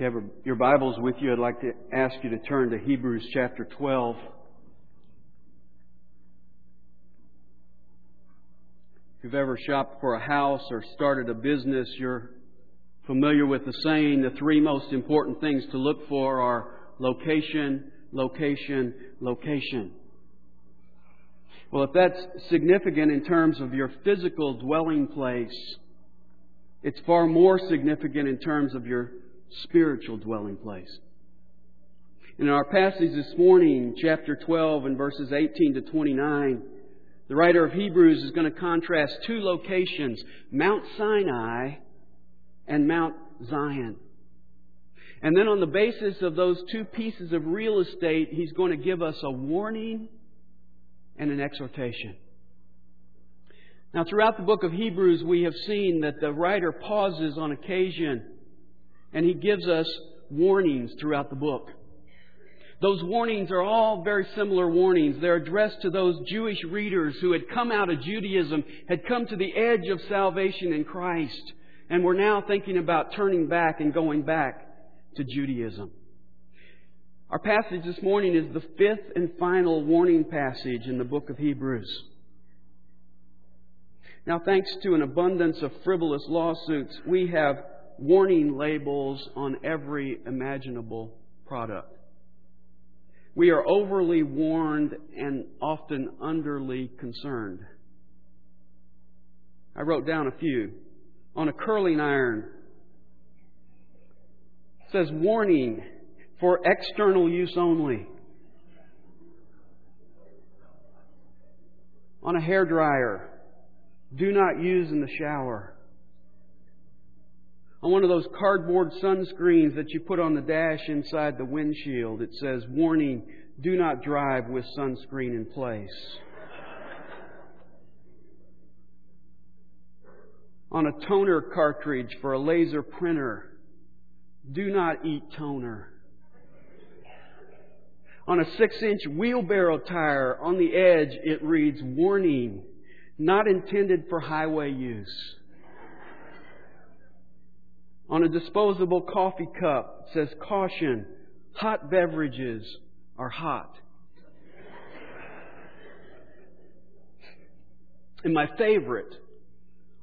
If you have your Bibles with you, I'd like to ask you to turn to Hebrews chapter 12. If you've ever shopped for a house or started a business, you're familiar with the saying the three most important things to look for are location, location, location. Well, if that's significant in terms of your physical dwelling place, it's far more significant in terms of your spiritual dwelling place. In our passage this morning, chapter 12 and verses 18 to 29, the writer of Hebrews is going to contrast two locations, Mount Sinai and Mount Zion. And then on the basis of those two pieces of real estate, he's going to give us a warning and an exhortation. Now, throughout the book of Hebrews, we have seen that the writer pauses on occasion and he gives us warnings throughout the book. Those warnings are all very similar warnings. They're addressed to those Jewish readers who had come out of Judaism, had come to the edge of salvation in Christ, and were now thinking about turning back and going back to Judaism. Our passage this morning is the fifth and final warning passage in the book of Hebrews. Now, thanks to an abundance of frivolous lawsuits, we have warning labels on every imaginable product. We are overly warned and often underly concerned. I wrote down a few. On a curling iron, says warning for external use only. On a hair dryer, do not use in the shower on one of those cardboard sunscreens that you put on the dash inside the windshield, it says, Warning, do not drive with sunscreen in place. on a toner cartridge for a laser printer, do not eat toner. On a six inch wheelbarrow tire on the edge, it reads, Warning, not intended for highway use. On a disposable coffee cup, it says, Caution, hot beverages are hot. And my favorite,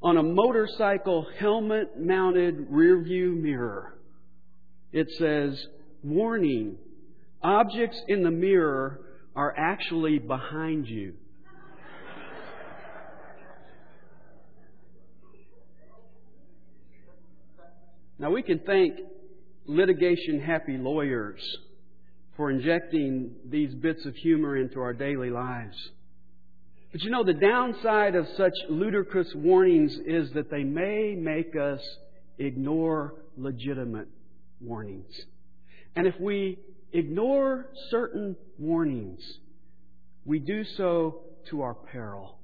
on a motorcycle helmet mounted rearview mirror, it says, Warning, objects in the mirror are actually behind you. Now, we can thank litigation happy lawyers for injecting these bits of humor into our daily lives. But you know, the downside of such ludicrous warnings is that they may make us ignore legitimate warnings. And if we ignore certain warnings, we do so to our peril.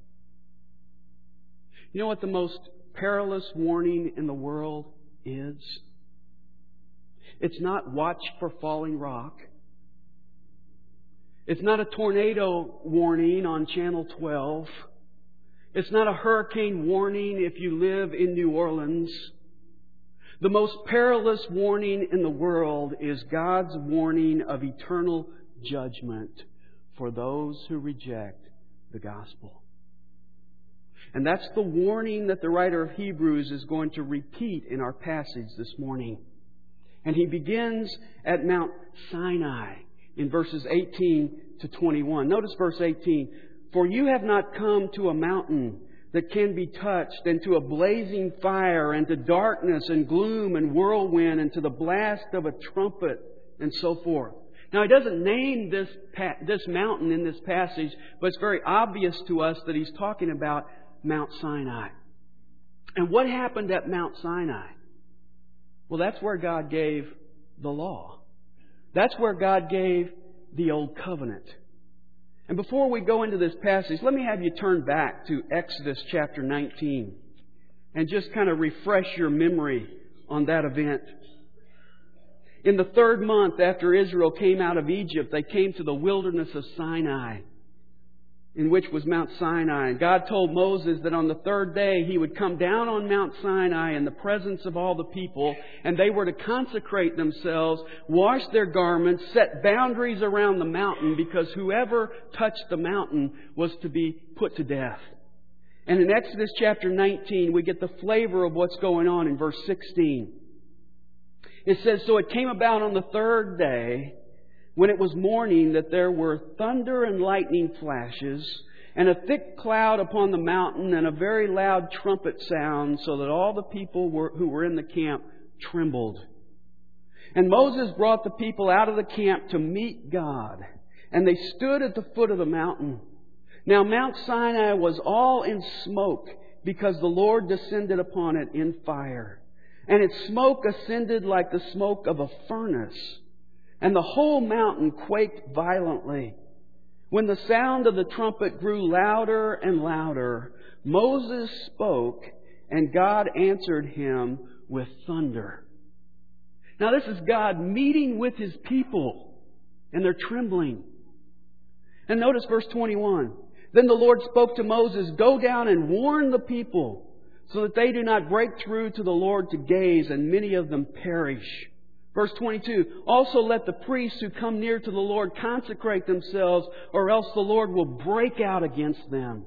You know what the most perilous warning in the world is. It's not watch for falling rock. It's not a tornado warning on Channel 12. It's not a hurricane warning if you live in New Orleans. The most perilous warning in the world is God's warning of eternal judgment for those who reject the gospel. And that's the warning that the writer of Hebrews is going to repeat in our passage this morning. And he begins at Mount Sinai in verses 18 to 21. Notice verse 18. For you have not come to a mountain that can be touched, and to a blazing fire, and to darkness, and gloom, and whirlwind, and to the blast of a trumpet, and so forth. Now, he doesn't name this, this mountain in this passage, but it's very obvious to us that he's talking about Mount Sinai. And what happened at Mount Sinai? Well, that's where God gave the law. That's where God gave the Old Covenant. And before we go into this passage, let me have you turn back to Exodus chapter 19 and just kind of refresh your memory on that event. In the third month after Israel came out of Egypt, they came to the wilderness of Sinai. In which was Mount Sinai. And God told Moses that on the third day he would come down on Mount Sinai in the presence of all the people, and they were to consecrate themselves, wash their garments, set boundaries around the mountain, because whoever touched the mountain was to be put to death. And in Exodus chapter 19, we get the flavor of what's going on in verse 16. It says, So it came about on the third day, when it was morning, that there were thunder and lightning flashes, and a thick cloud upon the mountain, and a very loud trumpet sound, so that all the people were, who were in the camp trembled. And Moses brought the people out of the camp to meet God, and they stood at the foot of the mountain. Now Mount Sinai was all in smoke because the Lord descended upon it in fire. And its smoke ascended like the smoke of a furnace. And the whole mountain quaked violently. When the sound of the trumpet grew louder and louder, Moses spoke and God answered him with thunder. Now this is God meeting with his people and they're trembling. And notice verse 21. Then the Lord spoke to Moses, Go down and warn the people, so that they do not break through to the Lord to gaze, and many of them perish. Verse 22, Also let the priests who come near to the Lord consecrate themselves, or else the Lord will break out against them.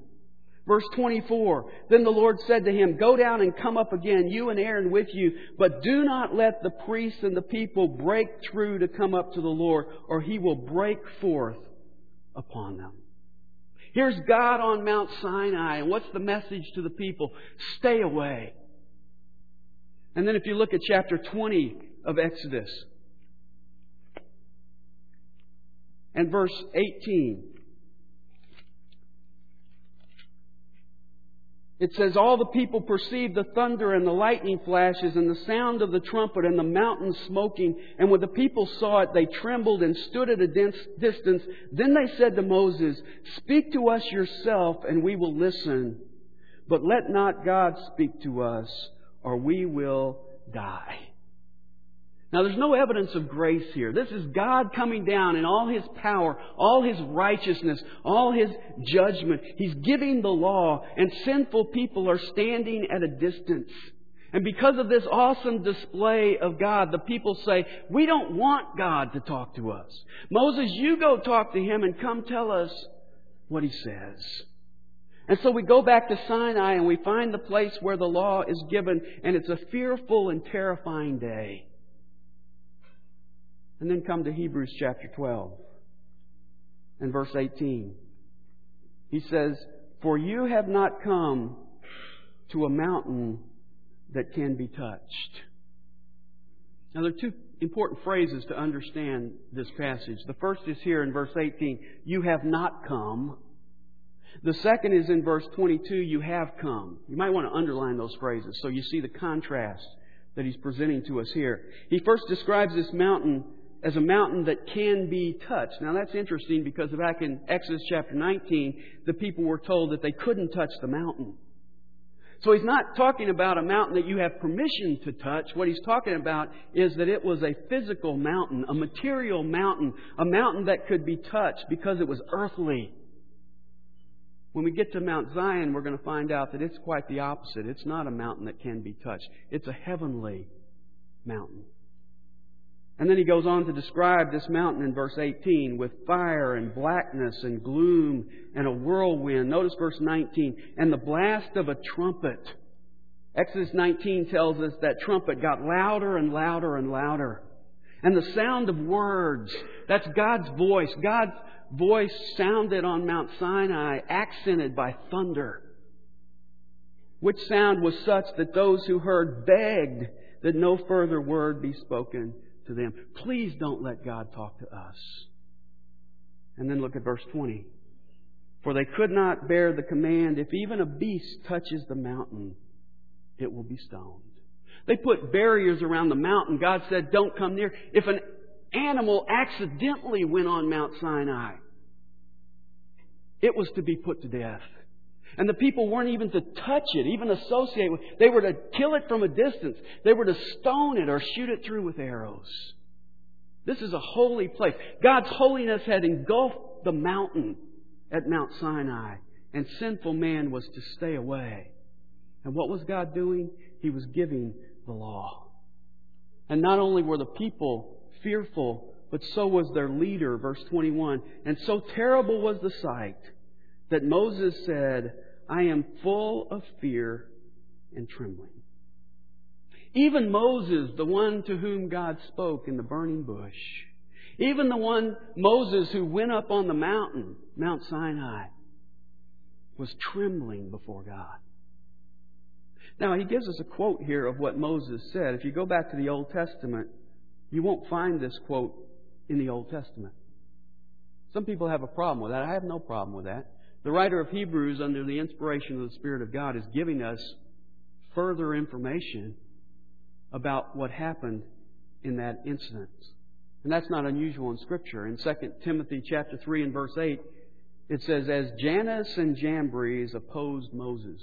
Verse 24, Then the Lord said to him, Go down and come up again, you and Aaron with you, but do not let the priests and the people break through to come up to the Lord, or he will break forth upon them. Here's God on Mount Sinai, and what's the message to the people? Stay away. And then if you look at chapter 20 of Exodus and verse 18, It says, All the people perceived the thunder and the lightning flashes and the sound of the trumpet and the mountain smoking. And when the people saw it, they trembled and stood at a dense distance. Then they said to Moses, Speak to us yourself, and we will listen. But let not God speak to us, or we will die. Now, there's no evidence of grace here. This is God coming down in all His power, all His righteousness, all His judgment. He's giving the law, and sinful people are standing at a distance. And because of this awesome display of God, the people say, We don't want God to talk to us. Moses, you go talk to Him and come tell us what He says. And so we go back to Sinai and we find the place where the law is given, and it's a fearful and terrifying day. And then come to Hebrews chapter 12 and verse 18. He says, For you have not come to a mountain that can be touched. Now, there are two important phrases to understand this passage. The first is here in verse 18, You have not come. The second is in verse 22, You have come. You might want to underline those phrases so you see the contrast that he's presenting to us here. He first describes this mountain as a mountain that can be touched. Now that's interesting because back in Exodus chapter 19, the people were told that they couldn't touch the mountain. So he's not talking about a mountain that you have permission to touch. What he's talking about is that it was a physical mountain, a material mountain, a mountain that could be touched because it was earthly. When we get to Mount Zion, we're going to find out that it's quite the opposite. It's not a mountain that can be touched. It's a heavenly mountain. And then he goes on to describe this mountain in verse 18 with fire and blackness and gloom and a whirlwind. Notice verse 19, and the blast of a trumpet. Exodus 19 tells us that trumpet got louder and louder and louder. And the sound of words, that's God's voice. God's voice sounded on Mount Sinai, accented by thunder. Which sound was such that those who heard begged that no further word be spoken to them. Please don't let God talk to us. And then look at verse 20. For they could not bear the command, if even a beast touches the mountain, it will be stoned. They put barriers around the mountain. God said, don't come near. If an animal accidentally went on Mount Sinai, it was to be put to death. And the people weren't even to touch it, even associate with it. They were to kill it from a distance. They were to stone it or shoot it through with arrows. This is a holy place. God's holiness had engulfed the mountain. at Mount Sinai, and sinful man was to stay away. And what was God doing? He was giving the law. And not only were the people fearful, but so was their leader, verse 21. And so terrible was the sight that Moses said, I am full of fear and trembling. Even Moses, the one to whom God spoke in the burning bush, even the one, Moses, who went up on the mountain, Mount Sinai, was trembling before God. Now, he gives us a quote here of what Moses said. If you go back to the Old Testament, you won't find this quote in the Old Testament. Some people have a problem with that. I have no problem with that. The writer of Hebrews, under the inspiration of the Spirit of God, is giving us further information about what happened in that incident. And that's not unusual in Scripture. In 2 Timothy chapter 3 and verse 8, it says, As Jannes and Jambres opposed Moses.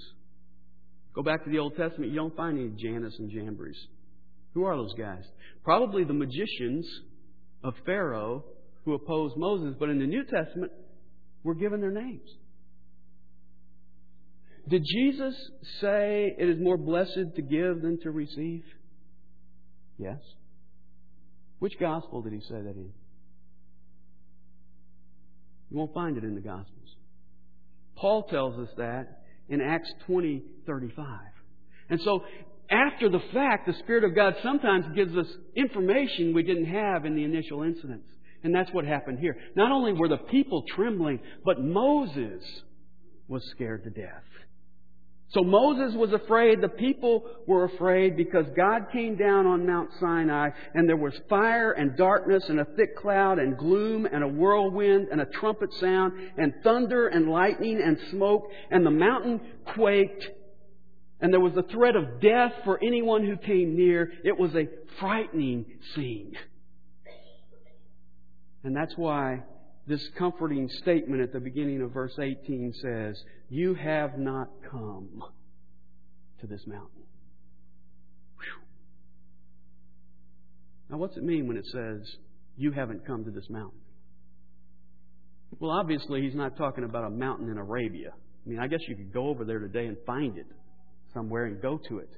Go back to the Old Testament, you don't find any Jannes and Jambres. Who are those guys? Probably the magicians of Pharaoh who opposed Moses, but in the New Testament, we're given their names. Did Jesus say it is more blessed to give than to receive? Yes. Which gospel did he say that in? You won't find it in the Gospels. Paul tells us that in Acts 20, 35. And so, after the fact, the Spirit of God sometimes gives us information we didn't have in the initial incidents. And that's what happened here. Not only were the people trembling, but Moses was scared to death. So Moses was afraid, the people were afraid because God came down on Mount Sinai and there was fire and darkness and a thick cloud and gloom and a whirlwind and a trumpet sound and thunder and lightning and smoke and the mountain quaked and there was the threat of death for anyone who came near. It was a frightening scene. And that's why this comforting statement at the beginning of verse 18 says, You have not come to this mountain. Whew. Now, what's it mean when it says, You haven't come to this mountain? Well, obviously, he's not talking about a mountain in Arabia. I mean, I guess you could go over there today and find it somewhere and go to it.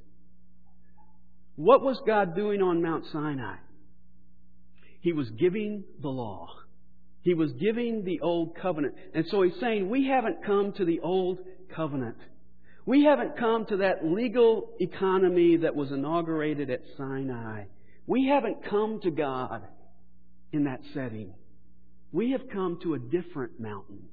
What was God doing on Mount Sinai? He was giving the law. He was giving the old covenant. And so he's saying, we haven't come to the old covenant. We haven't come to that legal economy that was inaugurated at Sinai. We haven't come to God in that setting. We have come to a different mountain.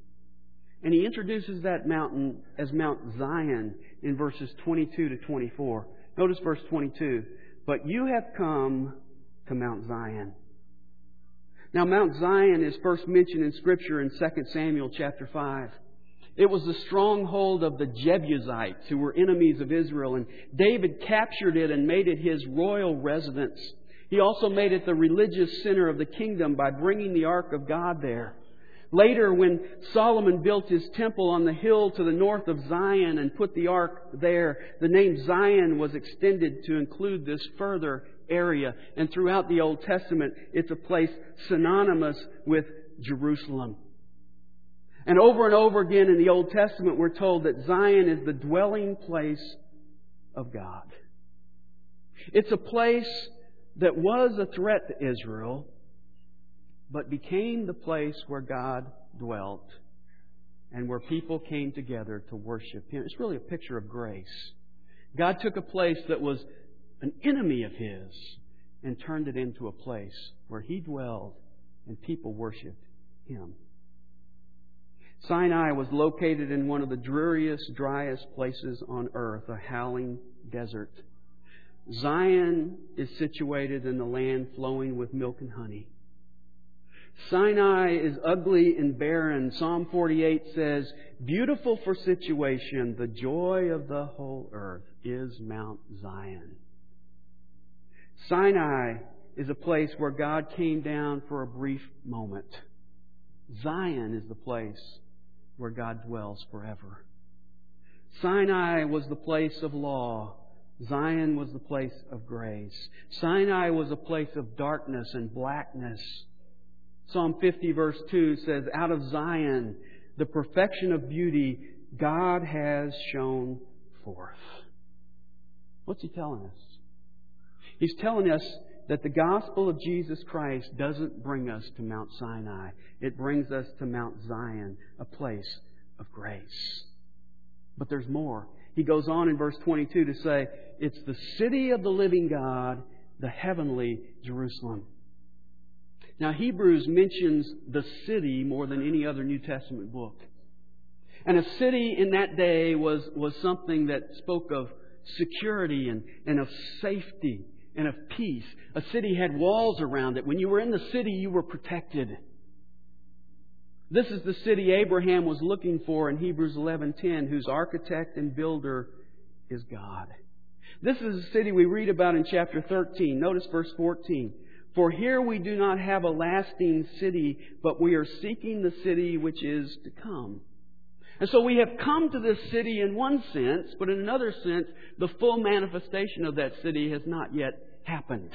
And he introduces that mountain as Mount Zion in verses 22 to 24. Notice verse 22. But you have come to Mount Zion now, Mount Zion is first mentioned in Scripture in 2 Samuel chapter 5. It was the stronghold of the Jebusites, who were enemies of Israel, and David captured it and made it his royal residence. He also made it the religious center of the kingdom by bringing the Ark of God there. Later, when Solomon built his temple on the hill to the north of Zion and put the ark there, the name Zion was extended to include this further area. And throughout the Old Testament, it's a place synonymous with Jerusalem. And over and over again in the Old Testament, we're told that Zion is the dwelling place of God. It's a place that was a threat to Israel, but became the place where God dwelt and where people came together to worship Him. It's really a picture of grace. God took a place that was an enemy of his, and turned it into a place where he dwelled and people worshiped him. Sinai was located in one of the dreariest, driest places on earth, a howling desert. Zion is situated in the land flowing with milk and honey. Sinai is ugly and barren. Psalm 48 says, Beautiful for situation, the joy of the whole earth is Mount Zion. Sinai is a place where God came down for a brief moment. Zion is the place where God dwells forever. Sinai was the place of law. Zion was the place of grace. Sinai was a place of darkness and blackness. Psalm 50 verse 2 says, Out of Zion the perfection of beauty God has shone forth. What's he telling us? He's telling us that the gospel of Jesus Christ doesn't bring us to Mount Sinai. It brings us to Mount Zion, a place of grace. But there's more. He goes on in verse 22 to say, it's the city of the living God, the heavenly Jerusalem. Now, Hebrews mentions the city more than any other New Testament book. And a city in that day was, was something that spoke of security and, and of safety and of peace. A city had walls around it. When you were in the city, you were protected. This is the city Abraham was looking for in Hebrews 11:10, whose architect and builder is God. This is the city we read about in chapter 13. Notice verse 14. For here we do not have a lasting city, but we are seeking the city which is to come. And so we have come to this city in one sense, but in another sense, the full manifestation of that city has not yet happened.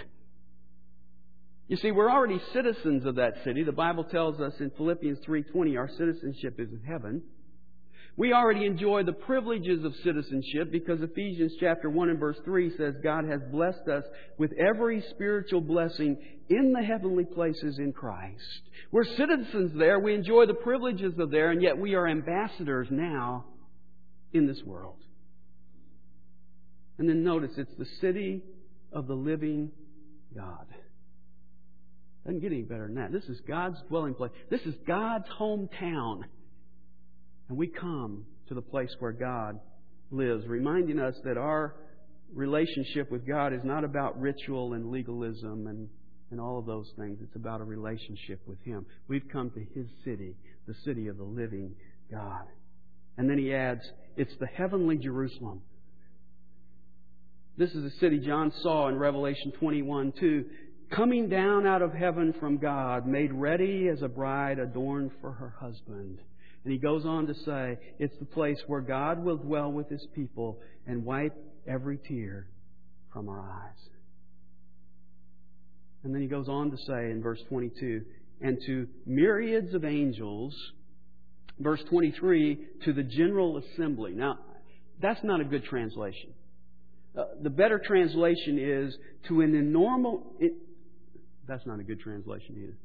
You see, we're already citizens of that city. The Bible tells us in Philippians 3:20 our citizenship is in heaven. We already enjoy the privileges of citizenship because Ephesians chapter 1 and verse 3 says God has blessed us with every spiritual blessing in the heavenly places in Christ. We're citizens there. We enjoy the privileges of there, and yet we are ambassadors now in this world. And then notice it's the city of the living God. Doesn't get any better than that. This is God's dwelling place. This is God's hometown. And we come to the place where God lives, reminding us that our relationship with God is not about ritual and legalism and, and all of those things. It's about a relationship with Him. We've come to His city, the city of the living God. And then he adds, it's the heavenly Jerusalem. This is the city John saw in Revelation 21 2, coming down out of heaven from God, made ready as a bride adorned for her husband. And he goes on to say, it's the place where God will dwell with his people and wipe every tear from our eyes. And then he goes on to say in verse 22, and to myriads of angels, verse 23, to the general assembly. Now, that's not a good translation. Uh, the better translation is to an. It, that's not a good translation either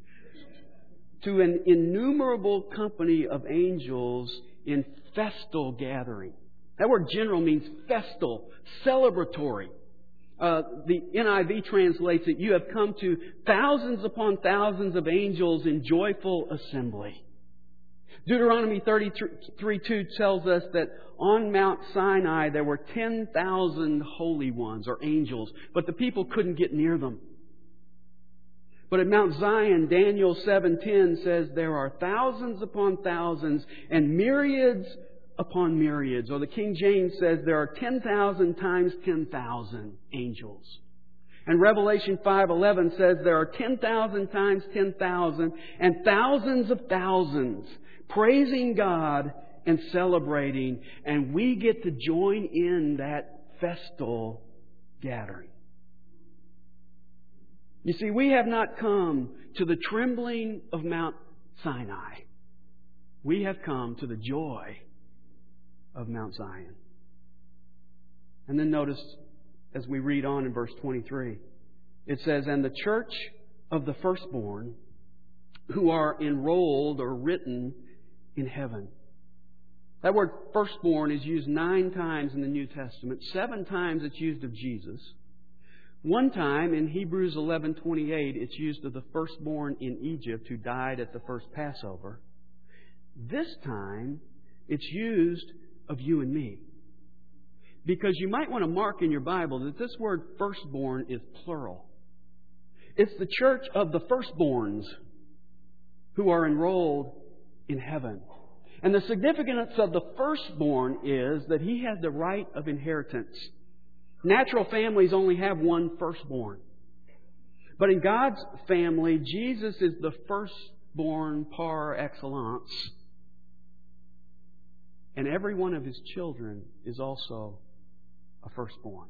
to an innumerable company of angels in festal gathering. That word general means festal, celebratory. Uh, the NIV translates it, you have come to thousands upon thousands of angels in joyful assembly. Deuteronomy 33 2 tells us that on Mount Sinai there were 10,000 holy ones or angels, but the people couldn't get near them. But at Mount Zion, Daniel 7:10 says there are thousands upon thousands and myriads upon myriads. Or the King James says there are 10,000 times 10,000 angels. And Revelation 5:11 says there are 10,000 times 10,000 and thousands of thousands praising God and celebrating and we get to join in that festal gathering. You see, we have not come to the trembling of Mount Sinai. We have come to the joy of Mount Zion. And then notice as we read on in verse 23, it says, And the church of the firstborn who are enrolled or written in heaven. That word firstborn is used nine times in the New Testament. Seven times it's used of Jesus. One time in Hebrews 11:28 it's used of the firstborn in Egypt who died at the first Passover. This time it's used of you and me. Because you might want to mark in your Bible that this word firstborn is plural. It's the church of the firstborns who are enrolled in heaven. And the significance of the firstborn is that he has the right of inheritance. Natural families only have one firstborn. But in God's family, Jesus is the firstborn par excellence. And every one of his children is also a firstborn.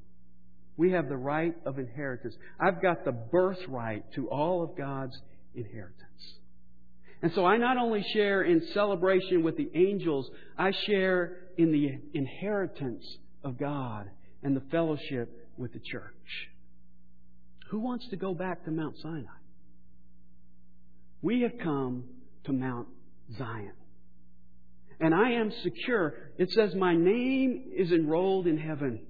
We have the right of inheritance. I've got the birthright to all of God's inheritance. And so I not only share in celebration with the angels, I share in the inheritance of God and the fellowship with the church. Who wants to go back to Mount Sinai? We have come to Mount Zion. And I am secure. It says, My name is enrolled in heaven,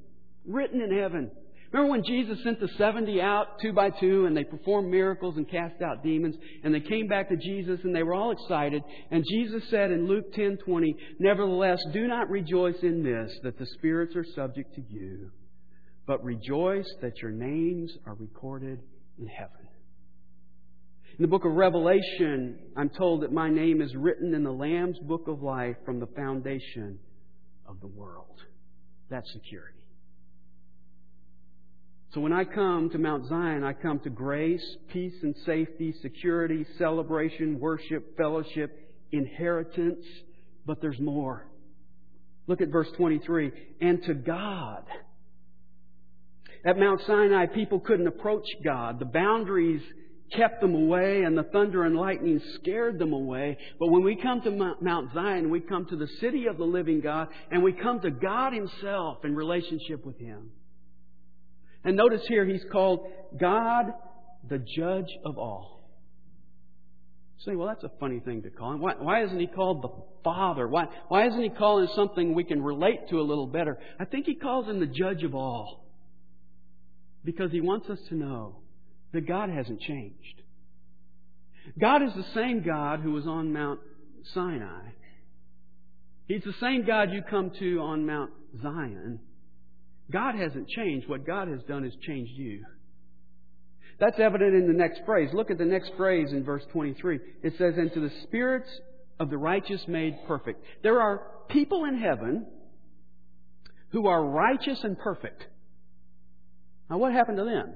written in heaven. Remember when Jesus sent the 70 out two by two and they performed miracles and cast out demons and they came back to Jesus and they were all excited and Jesus said in Luke 10:20, "Nevertheless, do not rejoice in this that the spirits are subject to you, but rejoice that your names are recorded in heaven." In the book of Revelation, I'm told that my name is written in the Lamb's book of life from the foundation of the world. That's security. So when I come to Mount Zion, I come to grace, peace and safety, security, celebration, worship, fellowship, inheritance, but there's more. Look at verse 23. And to God. At Mount Sinai, people couldn't approach God. The boundaries kept them away and the thunder and lightning scared them away. But when we come to Mount Zion, we come to the city of the living God and we come to God Himself in relationship with Him. And notice here, he's called God, the judge of all. Say, well, that's a funny thing to call him. Why, why isn't he called the Father? Why, why isn't he called him something we can relate to a little better? I think he calls him the judge of all. Because he wants us to know that God hasn't changed. God is the same God who was on Mount Sinai. He's the same God you come to on Mount Zion. God hasn't changed. What God has done is changed you. That's evident in the next phrase. Look at the next phrase in verse 23. It says, And to the spirits of the righteous made perfect. There are people in heaven who are righteous and perfect. Now, what happened to them?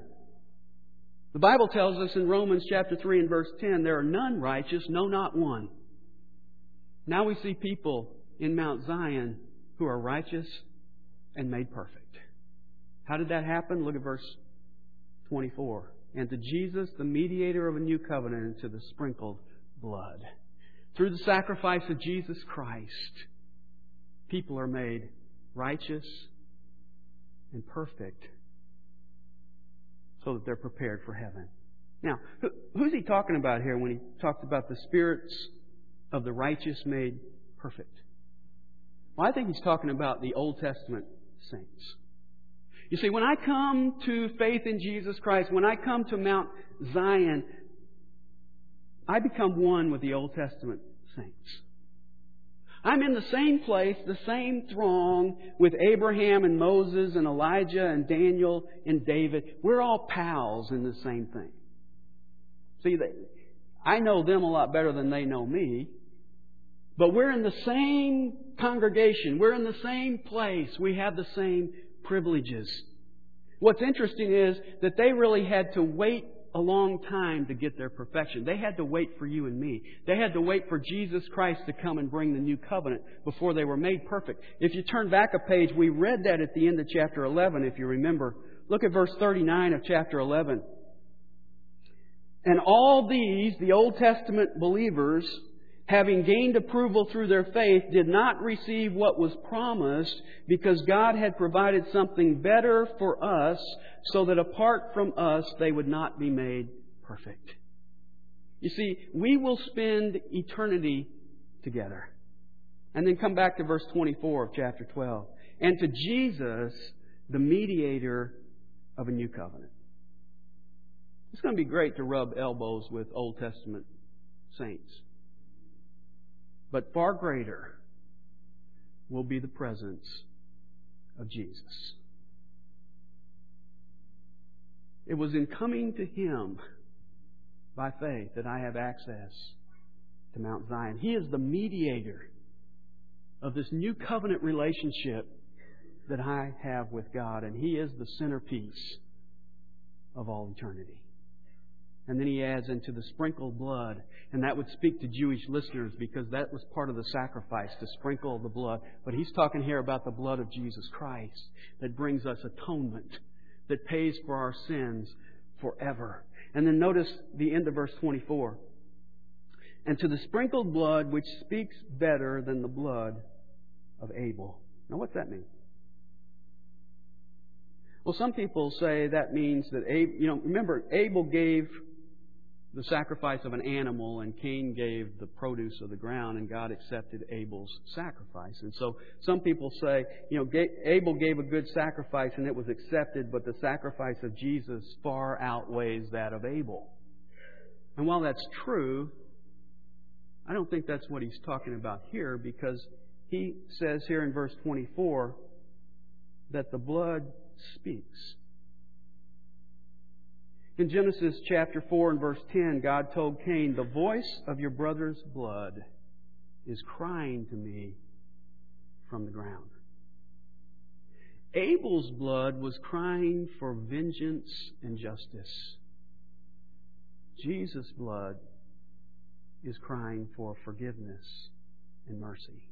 The Bible tells us in Romans chapter 3 and verse 10 there are none righteous, no, not one. Now we see people in Mount Zion who are righteous and made perfect. How did that happen? Look at verse 24. And to Jesus, the mediator of a new covenant, and to the sprinkled blood. Through the sacrifice of Jesus Christ, people are made righteous and perfect so that they're prepared for heaven. Now, who's he talking about here when he talks about the spirits of the righteous made perfect? Well, I think he's talking about the Old Testament saints. You see, when I come to faith in Jesus Christ, when I come to Mount Zion, I become one with the Old Testament saints. I'm in the same place, the same throng with Abraham and Moses and Elijah and Daniel and David. We're all pals in the same thing. See, I know them a lot better than they know me, but we're in the same congregation. We're in the same place. We have the same privileges. What's interesting is that they really had to wait a long time to get their perfection. They had to wait for you and me. They had to wait for Jesus Christ to come and bring the new covenant before they were made perfect. If you turn back a page, we read that at the end of chapter 11, if you remember. Look at verse 39 of chapter 11. And all these, the Old Testament believers, having gained approval through their faith, did not receive what was promised because God had provided something better for us so that apart from us they would not be made perfect. You see, we will spend eternity together. And then come back to verse 24 of chapter 12. And to Jesus, the mediator of a new covenant. It's going to be great to rub elbows with Old Testament saints. But far greater will be the presence of Jesus. It was in coming to Him by faith that I have access to Mount Zion. He is the mediator of this new covenant relationship that I have with God, and He is the centerpiece of all eternity. And then he adds into the sprinkled blood. And that would speak to Jewish listeners because that was part of the sacrifice to sprinkle the blood. But he's talking here about the blood of Jesus Christ that brings us atonement, that pays for our sins forever. And then notice the end of verse 24. and to the sprinkled blood which speaks better than the blood of Abel. Now, what's that mean? Well, some people say that means that Abel, you know, remember, Abel gave the sacrifice of an animal and Cain gave the produce of the ground and God accepted Abel's sacrifice. And so some people say, you know, Abel gave a good sacrifice and it was accepted, but the sacrifice of Jesus far outweighs that of Abel. And while that's true, I don't think that's what he's talking about here because he says here in verse 24 that the blood speaks. In Genesis chapter 4 and verse 10, God told Cain, The voice of your brother's blood is crying to me from the ground. Abel's blood was crying for vengeance and justice. Jesus' blood is crying for forgiveness and mercy.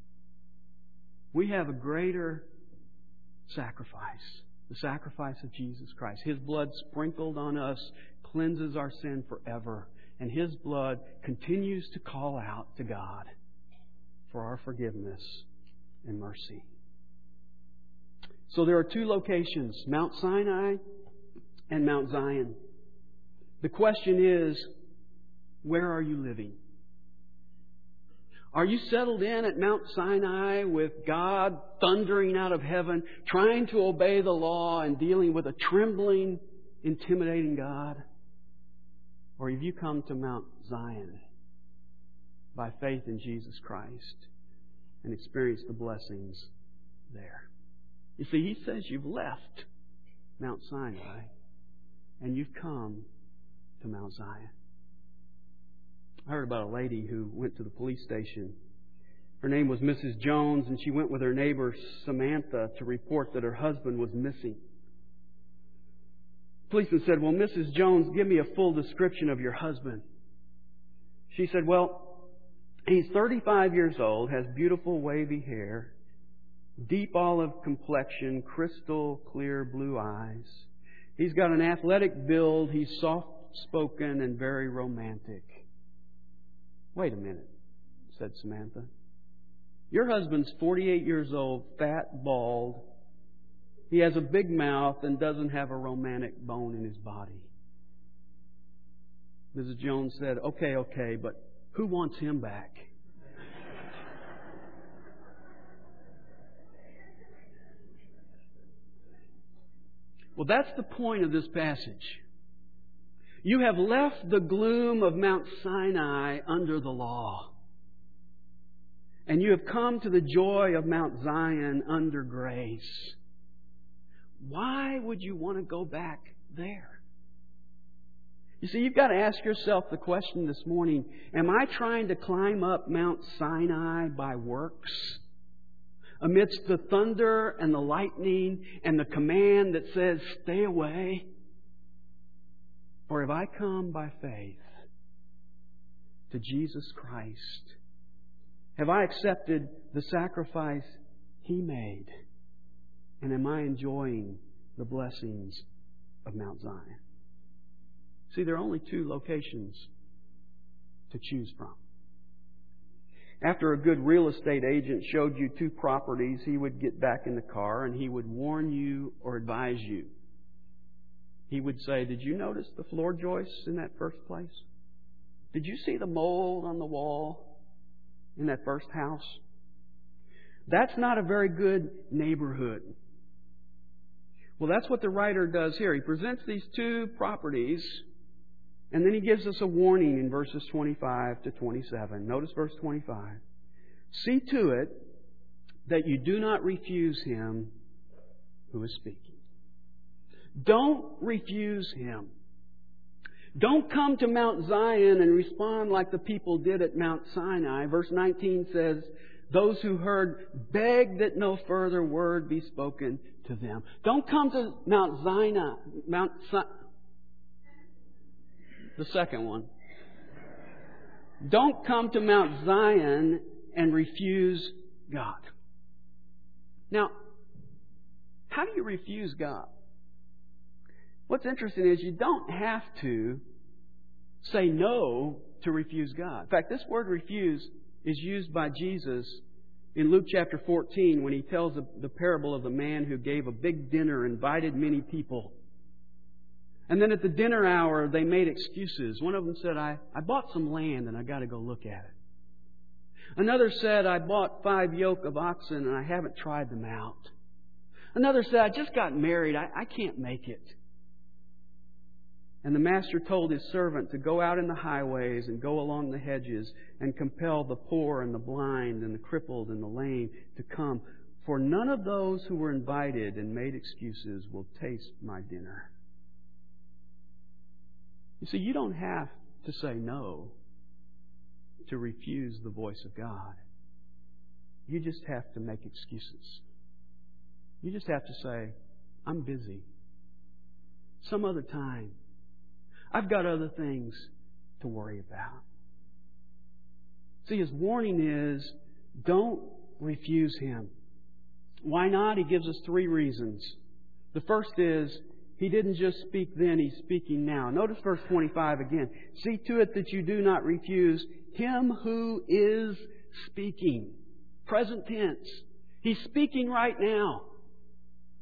We have a greater sacrifice the sacrifice of Jesus Christ. His blood sprinkled on us cleanses our sin forever. And His blood continues to call out to God for our forgiveness and mercy. So there are two locations Mount Sinai and Mount Zion. The question is where are you living? Are you settled in at Mount Sinai with God thundering out of heaven, trying to obey the law and dealing with a trembling, intimidating God? Or have you come to Mount Zion by faith in Jesus Christ and experienced the blessings there? You see, he says you've left Mount Sinai and you've come to Mount Zion. I heard about a lady who went to the police station. Her name was Mrs. Jones, and she went with her neighbor Samantha to report that her husband was missing. policeman said, Well, Mrs. Jones, give me a full description of your husband. She said, Well, he's 35 years old, has beautiful wavy hair, deep olive complexion, crystal clear blue eyes. He's got an athletic build, he's soft spoken and very romantic. Wait a minute, said Samantha. Your husband's 48 years old, fat, bald. He has a big mouth and doesn't have a romantic bone in his body. Mrs. Jones said, Okay, okay, but who wants him back? well, that's the point of this passage. You have left the gloom of Mount Sinai under the law. And you have come to the joy of Mount Zion under grace. Why would you want to go back there? You see, you've got to ask yourself the question this morning Am I trying to climb up Mount Sinai by works? Amidst the thunder and the lightning and the command that says, stay away? Or have I come by faith to Jesus Christ? Have I accepted the sacrifice He made? And am I enjoying the blessings of Mount Zion? See, there are only two locations to choose from. After a good real estate agent showed you two properties, he would get back in the car and he would warn you or advise you he would say, Did you notice the floor joists in that first place? Did you see the mold on the wall in that first house? That's not a very good neighborhood. Well, that's what the writer does here. He presents these two properties, and then he gives us a warning in verses 25 to 27. Notice verse 25. See to it that you do not refuse him who is speaking. Don't refuse Him. Don't come to Mount Zion and respond like the people did at Mount Sinai. Verse 19 says, Those who heard begged that no further word be spoken to them. Don't come to Mount Sinai, Mount the second one. Don't come to Mount Zion and refuse God. Now, how do you refuse God? What's interesting is you don't have to say no to refuse God. In fact, this word refuse is used by Jesus in Luke chapter 14 when he tells the parable of the man who gave a big dinner, invited many people. And then at the dinner hour, they made excuses. One of them said, I, I bought some land and I got to go look at it. Another said, I bought five yoke of oxen and I haven't tried them out. Another said, I just got married. I, I can't make it. And the master told his servant to go out in the highways and go along the hedges and compel the poor and the blind and the crippled and the lame to come. For none of those who were invited and made excuses will taste my dinner. You see, you don't have to say no to refuse the voice of God. You just have to make excuses. You just have to say, I'm busy. Some other time. I've got other things to worry about. See, his warning is don't refuse him. Why not? He gives us three reasons. The first is he didn't just speak then, he's speaking now. Notice verse 25 again. See to it that you do not refuse him who is speaking. Present tense. He's speaking right now.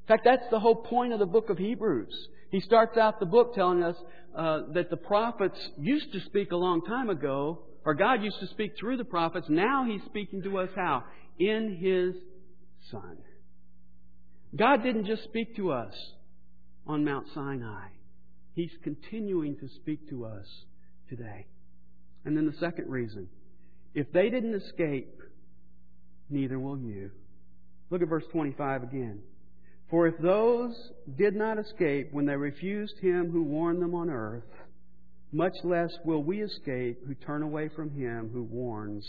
In fact, that's the whole point of the book of Hebrews. He starts out the book telling us uh, that the prophets used to speak a long time ago, or God used to speak through the prophets. Now He's speaking to us how? In His Son. God didn't just speak to us on Mount Sinai. He's continuing to speak to us today. And then the second reason if they didn't escape, neither will you. Look at verse 25 again. For if those did not escape when they refused him who warned them on earth, much less will we escape who turn away from him who warns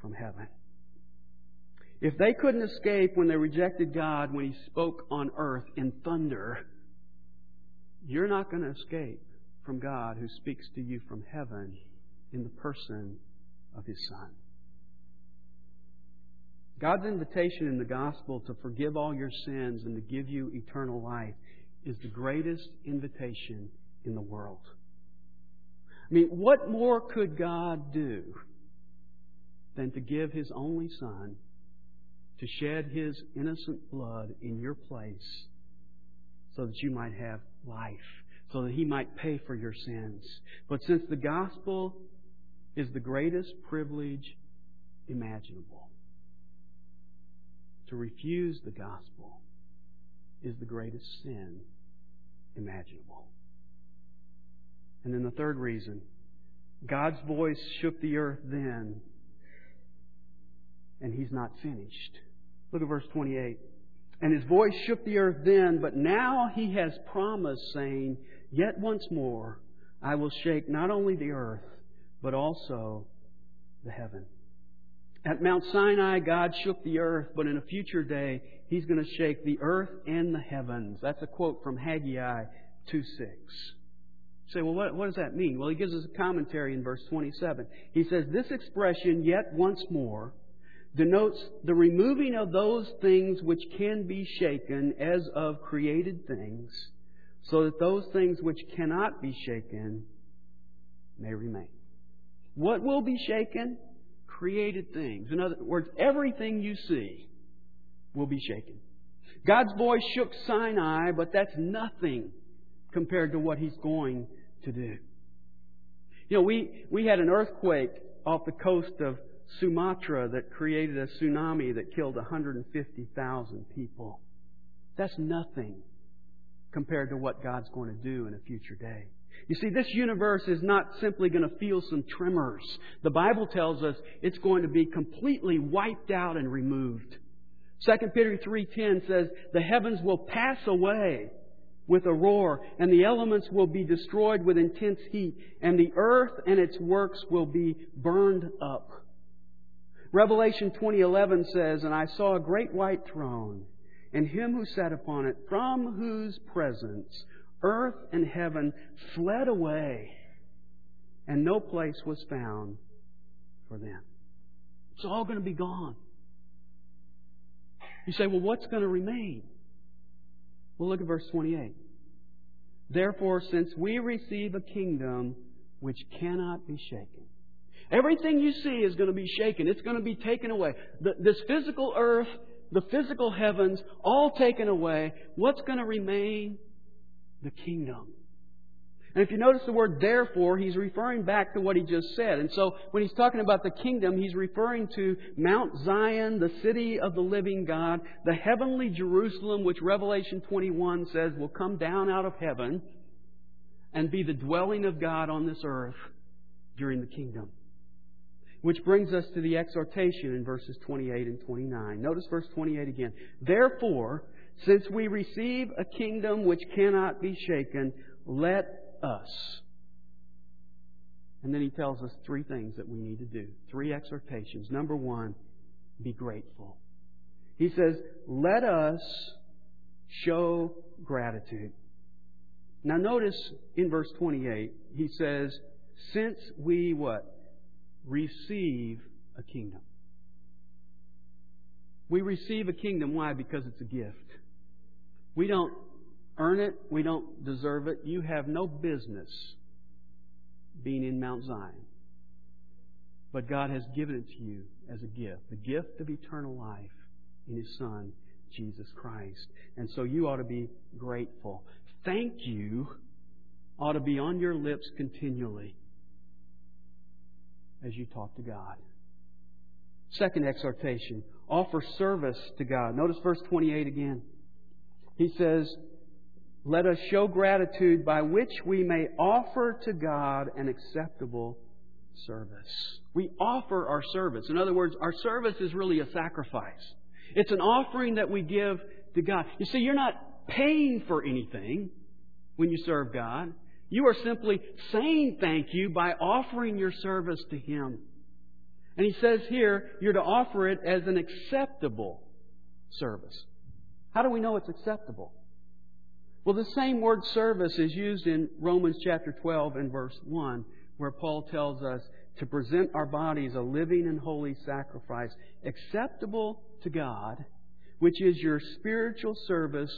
from heaven. If they couldn't escape when they rejected God when he spoke on earth in thunder, you're not going to escape from God who speaks to you from heaven in the person of his Son. God's invitation in the gospel to forgive all your sins and to give you eternal life is the greatest invitation in the world. I mean, what more could God do than to give His only Son to shed His innocent blood in your place so that you might have life, so that He might pay for your sins? But since the gospel is the greatest privilege imaginable, to refuse the gospel is the greatest sin imaginable. And then the third reason God's voice shook the earth then, and He's not finished. Look at verse 28. And His voice shook the earth then, but now He has promised, saying, Yet once more I will shake not only the earth, but also the heaven. At Mount Sinai, God shook the earth, but in a future day, He's going to shake the earth and the heavens. That's a quote from Haggai 2 6. You say, well, what, what does that mean? Well, he gives us a commentary in verse 27. He says, This expression, yet once more, denotes the removing of those things which can be shaken as of created things, so that those things which cannot be shaken may remain. What will be shaken? Created things. In other words, everything you see will be shaken. God's voice shook Sinai, but that's nothing compared to what He's going to do. You know, we, we had an earthquake off the coast of Sumatra that created a tsunami that killed 150,000 people. That's nothing compared to what God's going to do in a future day. You see, this universe is not simply going to feel some tremors. The Bible tells us it's going to be completely wiped out and removed. 2 Peter 3.10 says, The heavens will pass away with a roar, and the elements will be destroyed with intense heat, and the earth and its works will be burned up. Revelation 20:11 says, "And I saw a great white throne, and him who sat upon it, from whose presence earth and heaven fled away, and no place was found for them. It's all going to be gone. You say, well, what's going to remain? Well, look at verse 28. Therefore, since we receive a kingdom which cannot be shaken. Everything you see is going to be shaken. It's going to be taken away. The, this physical earth, the physical heavens, all taken away. What's going to remain? The kingdom. And if you notice the word therefore, he's referring back to what he just said. And so when he's talking about the kingdom, he's referring to Mount Zion, the city of the living God, the heavenly Jerusalem, which Revelation 21 says will come down out of heaven and be the dwelling of God on this earth during the kingdom. Which brings us to the exhortation in verses 28 and 29. Notice verse 28 again. Therefore, since we receive a kingdom which cannot be shaken, let us. And then he tells us three things that we need to do. Three exhortations. Number one, be grateful. He says, let us show gratitude. Now notice in verse 28, he says, since we what? Receive a kingdom. We receive a kingdom. Why? Because it's a gift. We don't earn it. We don't deserve it. You have no business being in Mount Zion. But God has given it to you as a gift the gift of eternal life in His Son, Jesus Christ. And so you ought to be grateful. Thank you ought to be on your lips continually as you talk to God. Second exhortation offer service to God. Notice verse 28 again. He says, Let us show gratitude by which we may offer to God an acceptable service. We offer our service. In other words, our service is really a sacrifice. It's an offering that we give to God. You see, you're not paying for anything when you serve God. You are simply saying thank you by offering your service to Him. And He says here, you're to offer it as an acceptable service. How do we know it's acceptable? Well, the same word service is used in Romans chapter 12 and verse 1, where Paul tells us to present our bodies a living and holy sacrifice, acceptable to God, which is your spiritual service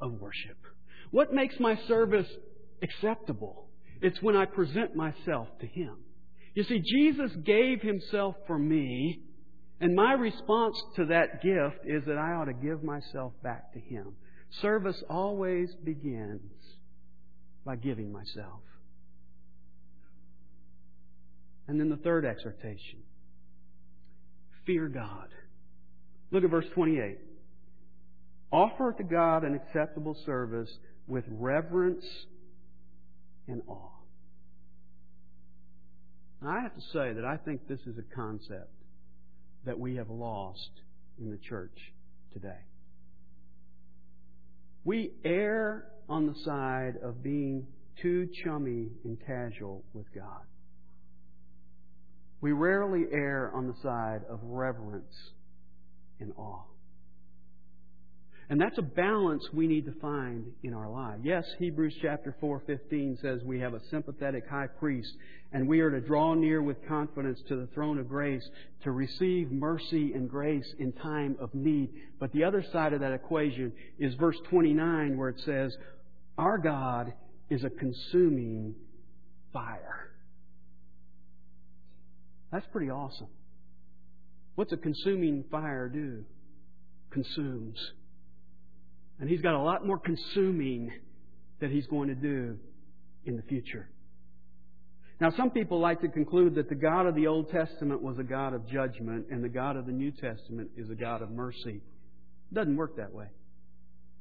of worship. What makes my service acceptable? It's when I present myself to Him. You see, Jesus gave Himself for me, and my response to that gift is that I ought to give myself back to Him. Service always begins by giving myself. And then the third exhortation fear God. Look at verse 28. Offer to God an acceptable service with reverence and awe. Now, I have to say that I think this is a concept that we have lost in the church today. We err on the side of being too chummy and casual with God. We rarely err on the side of reverence and awe. And that's a balance we need to find in our life. Yes, Hebrews chapter 4:15 says we have a sympathetic high priest and we are to draw near with confidence to the throne of grace to receive mercy and grace in time of need. But the other side of that equation is verse 29 where it says, "Our God is a consuming fire." That's pretty awesome. What's a consuming fire do? Consumes. And He's got a lot more consuming that He's going to do in the future. Now, some people like to conclude that the God of the Old Testament was a God of judgment and the God of the New Testament is a God of mercy. It doesn't work that way.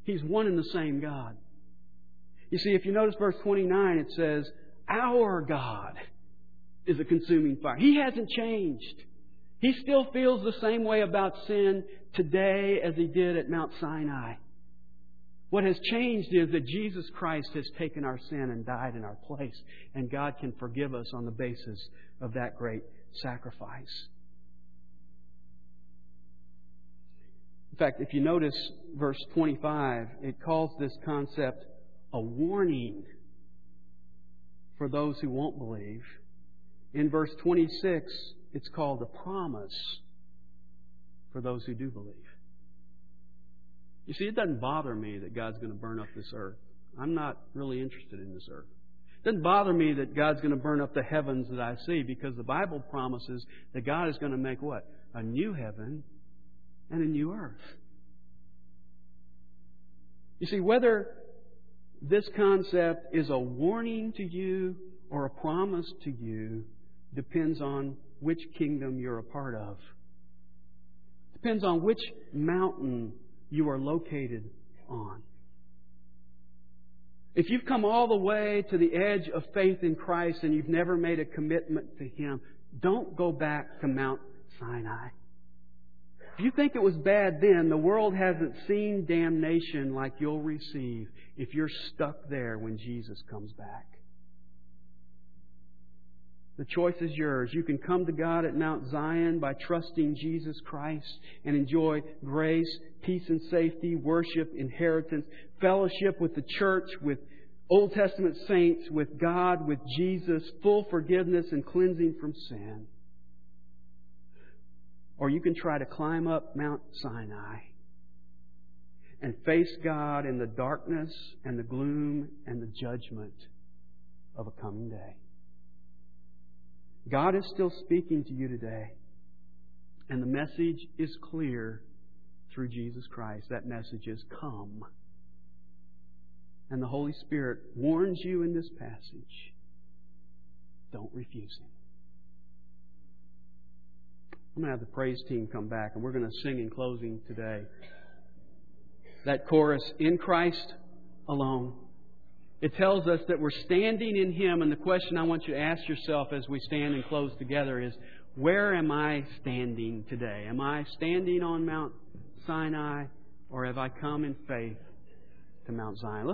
He's one and the same God. You see, if you notice verse 29, it says, Our God is a consuming fire. He hasn't changed. He still feels the same way about sin today as he did at Mount Sinai. What has changed is that Jesus Christ has taken our sin and died in our place, and God can forgive us on the basis of that great sacrifice. In fact, if you notice verse 25, it calls this concept a warning for those who won't believe. In verse 26, it's called a promise for those who do believe. You see, it doesn't bother me that God's going to burn up this earth. I'm not really interested in this earth. It doesn't bother me that God's going to burn up the heavens that I see because the Bible promises that God is going to make what? A new heaven and a new earth. You see, whether this concept is a warning to you or a promise to you depends on which kingdom you're a part of. Depends on which mountain you are located on. If you've come all the way to the edge of faith in Christ and you've never made a commitment to Him, don't go back to Mount Sinai. If you think it was bad then, the world hasn't seen damnation like you'll receive if you're stuck there when Jesus comes back. The choice is yours. You can come to God at Mount Zion by trusting Jesus Christ and enjoy grace, peace and safety, worship, inheritance, fellowship with the church, with Old Testament saints, with God, with Jesus, full forgiveness and cleansing from sin. Or you can try to climb up Mount Sinai and face God in the darkness and the gloom and the judgment of a coming day. God is still speaking to you today. And the message is clear through Jesus Christ. That message is come. And the Holy Spirit warns you in this passage don't refuse Him. I'm going to have the praise team come back, and we're going to sing in closing today. That chorus, In Christ alone. It tells us that we're standing in Him, and the question I want you to ask yourself as we stand and close together is where am I standing today? Am I standing on Mount Sinai, or have I come in faith to Mount Zion? Let's